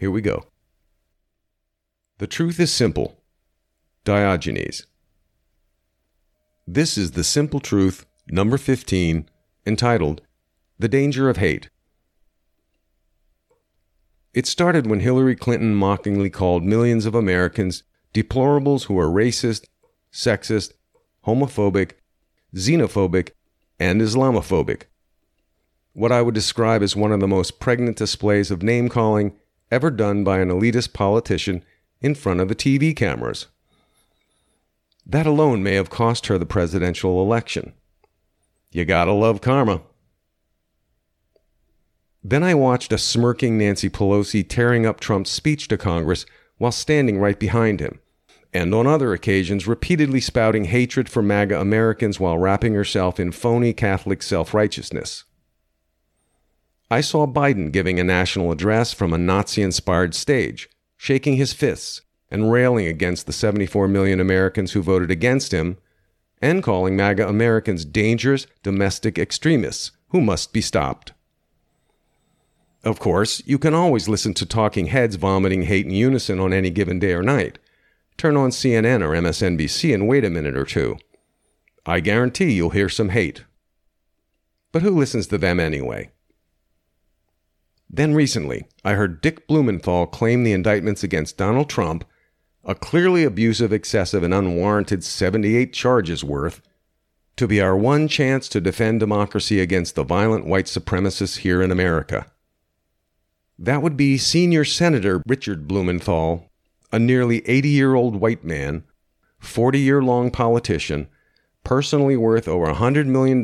Here we go. The truth is simple. Diogenes. This is the simple truth, number 15, entitled The Danger of Hate. It started when Hillary Clinton mockingly called millions of Americans deplorables who are racist, sexist, homophobic, xenophobic, and Islamophobic. What I would describe as one of the most pregnant displays of name calling ever done by an elitist politician in front of the TV cameras. That alone may have cost her the presidential election. You gotta love karma. Then I watched a smirking Nancy Pelosi tearing up Trump's speech to Congress while standing right behind him, and on other occasions repeatedly spouting hatred for MAGA Americans while wrapping herself in phony Catholic self righteousness. I saw Biden giving a national address from a Nazi inspired stage, shaking his fists and railing against the 74 million Americans who voted against him, and calling MAGA Americans dangerous domestic extremists who must be stopped. Of course, you can always listen to talking heads vomiting hate in unison on any given day or night. Turn on CNN or MSNBC and wait a minute or two. I guarantee you'll hear some hate. But who listens to them anyway? Then recently, I heard Dick Blumenthal claim the indictments against Donald Trump, a clearly abusive, excessive, and unwarranted 78 charges worth, to be our one chance to defend democracy against the violent white supremacists here in America. That would be senior Senator Richard Blumenthal, a nearly 80 year old white man, 40 year long politician, personally worth over $100 million,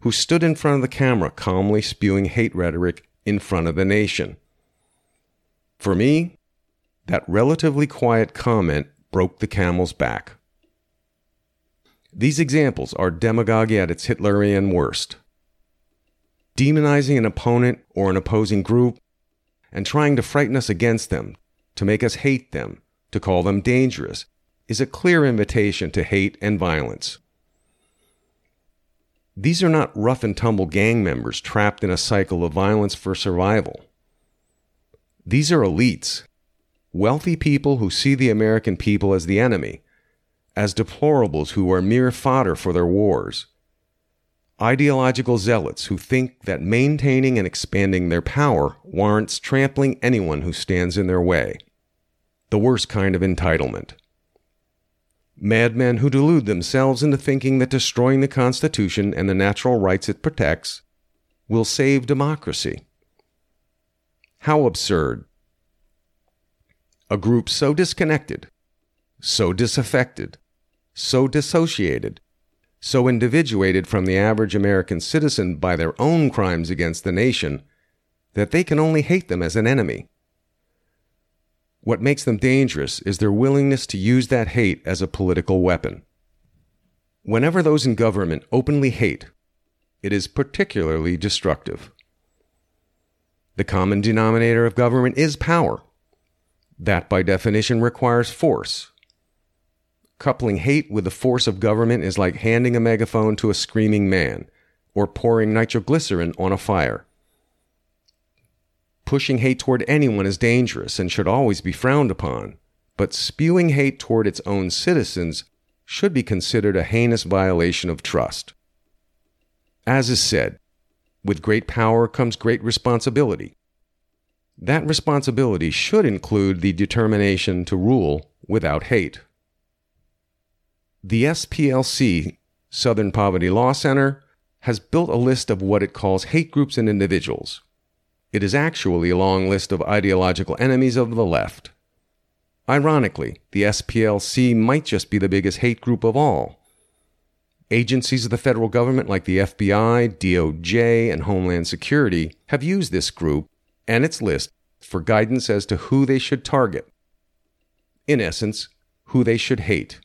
who stood in front of the camera calmly spewing hate rhetoric in front of the nation. For me, that relatively quiet comment broke the camel's back. These examples are demagoguery at its Hitlerian worst demonizing an opponent or an opposing group, and trying to frighten us against them, to make us hate them, to call them dangerous, is a clear invitation to hate and violence. These are not rough and tumble gang members trapped in a cycle of violence for survival. These are elites, wealthy people who see the American people as the enemy, as deplorables who are mere fodder for their wars ideological zealots who think that maintaining and expanding their power warrants trampling anyone who stands in their way. The worst kind of entitlement. Madmen who delude themselves into thinking that destroying the Constitution and the natural rights it protects will save democracy. How absurd. A group so disconnected, so disaffected, so dissociated, so individuated from the average American citizen by their own crimes against the nation that they can only hate them as an enemy. What makes them dangerous is their willingness to use that hate as a political weapon. Whenever those in government openly hate, it is particularly destructive. The common denominator of government is power. That, by definition, requires force, Coupling hate with the force of government is like handing a megaphone to a screaming man or pouring nitroglycerin on a fire. Pushing hate toward anyone is dangerous and should always be frowned upon, but spewing hate toward its own citizens should be considered a heinous violation of trust. As is said, with great power comes great responsibility. That responsibility should include the determination to rule without hate. The SPLC, Southern Poverty Law Center, has built a list of what it calls hate groups and individuals. It is actually a long list of ideological enemies of the left. Ironically, the SPLC might just be the biggest hate group of all. Agencies of the federal government like the FBI, DOJ, and Homeland Security have used this group and its list for guidance as to who they should target. In essence, who they should hate.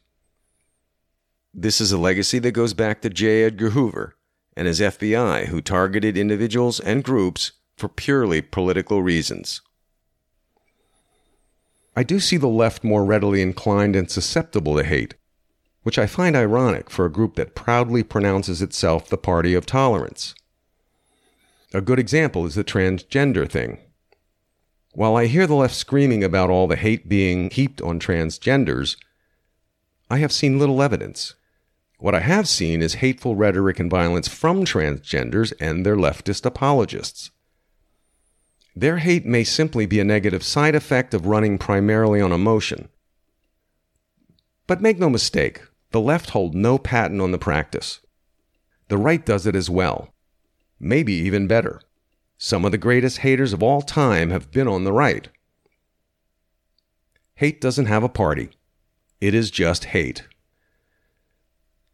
This is a legacy that goes back to J. Edgar Hoover and his FBI, who targeted individuals and groups for purely political reasons. I do see the left more readily inclined and susceptible to hate, which I find ironic for a group that proudly pronounces itself the party of tolerance. A good example is the transgender thing. While I hear the left screaming about all the hate being heaped on transgenders, I have seen little evidence. What I have seen is hateful rhetoric and violence from transgenders and their leftist apologists. Their hate may simply be a negative side effect of running primarily on emotion. But make no mistake, the left hold no patent on the practice. The right does it as well. Maybe even better. Some of the greatest haters of all time have been on the right. Hate doesn't have a party. It is just hate.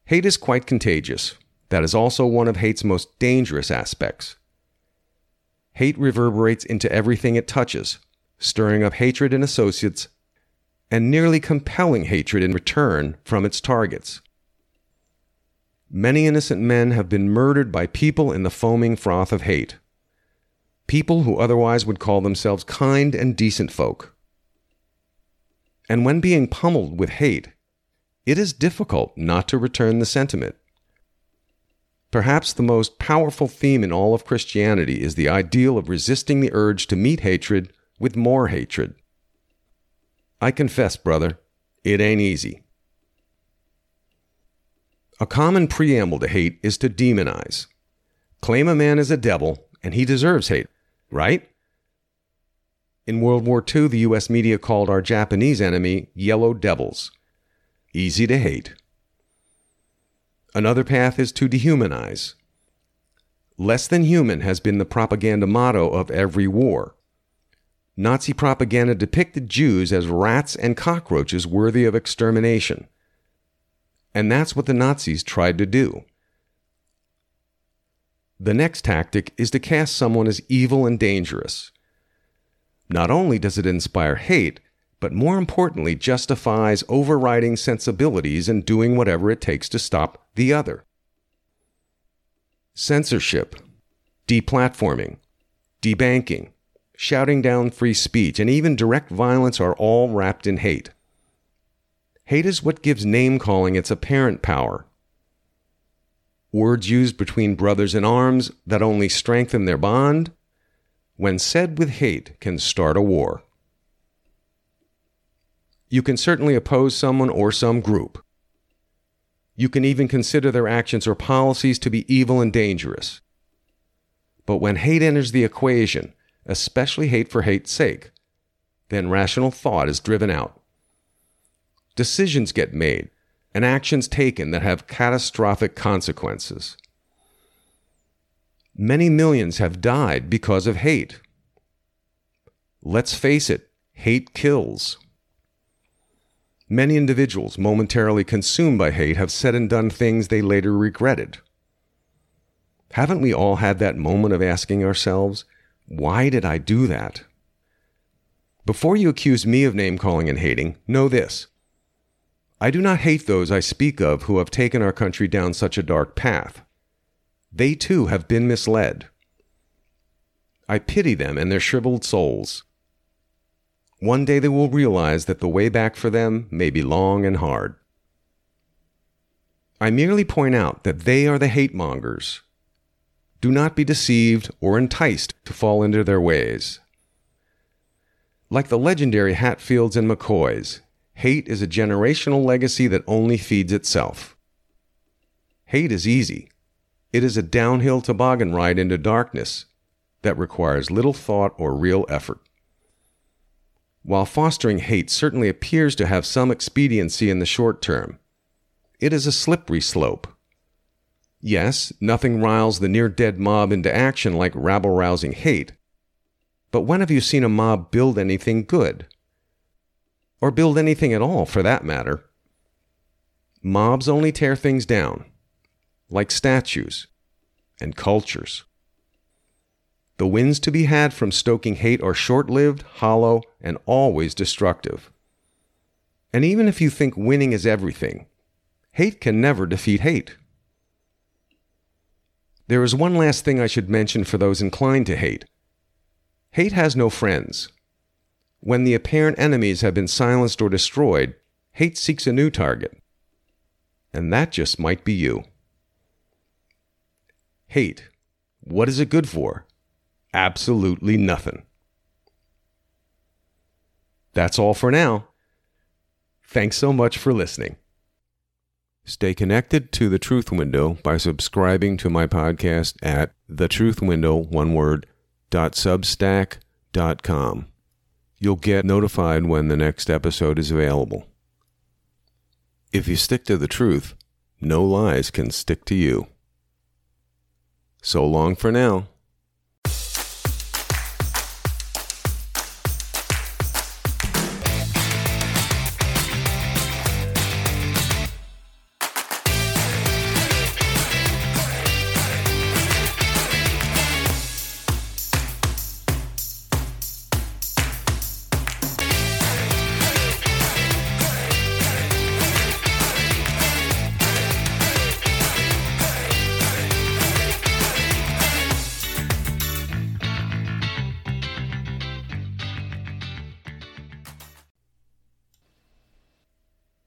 Hate is quite contagious. That is also one of hate's most dangerous aspects. Hate reverberates into everything it touches, stirring up hatred in associates and nearly compelling hatred in return from its targets. Many innocent men have been murdered by people in the foaming froth of hate. People who otherwise would call themselves kind and decent folk. And when being pummeled with hate, it is difficult not to return the sentiment. Perhaps the most powerful theme in all of Christianity is the ideal of resisting the urge to meet hatred with more hatred. I confess, brother, it ain't easy. A common preamble to hate is to demonize. Claim a man is a devil, and he deserves hate, right? In World War II, the US media called our Japanese enemy yellow devils. Easy to hate. Another path is to dehumanize. Less than human has been the propaganda motto of every war. Nazi propaganda depicted Jews as rats and cockroaches worthy of extermination. And that's what the Nazis tried to do. The next tactic is to cast someone as evil and dangerous. Not only does it inspire hate, but more importantly, justifies overriding sensibilities and doing whatever it takes to stop the other. Censorship, deplatforming, debanking, shouting down free speech, and even direct violence are all wrapped in hate. Hate is what gives name calling its apparent power. Words used between brothers in arms that only strengthen their bond, when said with hate, can start a war. You can certainly oppose someone or some group. You can even consider their actions or policies to be evil and dangerous. But when hate enters the equation, especially hate for hate's sake, then rational thought is driven out decisions get made, and actions taken that have catastrophic consequences. Many millions have died because of hate. Let's face it, hate kills. Many individuals momentarily consumed by hate have said and done things they later regretted. Haven't we all had that moment of asking ourselves, why did I do that? Before you accuse me of name calling and hating, know this I do not hate those I speak of who have taken our country down such a dark path. They too have been misled. I pity them and their shriveled souls. One day they will realize that the way back for them may be long and hard. I merely point out that they are the hate mongers. Do not be deceived or enticed to fall into their ways. Like the legendary Hatfields and McCoys, Hate is a generational legacy that only feeds itself. Hate is easy. It is a downhill toboggan ride into darkness that requires little thought or real effort. While fostering hate certainly appears to have some expediency in the short term, it is a slippery slope. Yes, nothing riles the near dead mob into action like rabble rousing hate. But when have you seen a mob build anything good? or build anything at all for that matter. Mobs only tear things down, like statues and cultures. The wins to be had from stoking hate are short lived, hollow, and always destructive. And even if you think winning is everything, hate can never defeat hate. There is one last thing I should mention for those inclined to hate. Hate has no friends. When the apparent enemies have been silenced or destroyed, hate seeks a new target. And that just might be you. Hate. What is it good for? Absolutely nothing. That's all for now. Thanks so much for listening. Stay connected to The Truth Window by subscribing to my podcast at The Truth Window, one word, dot substack. You'll get notified when the next episode is available. If you stick to the truth, no lies can stick to you. So long for now.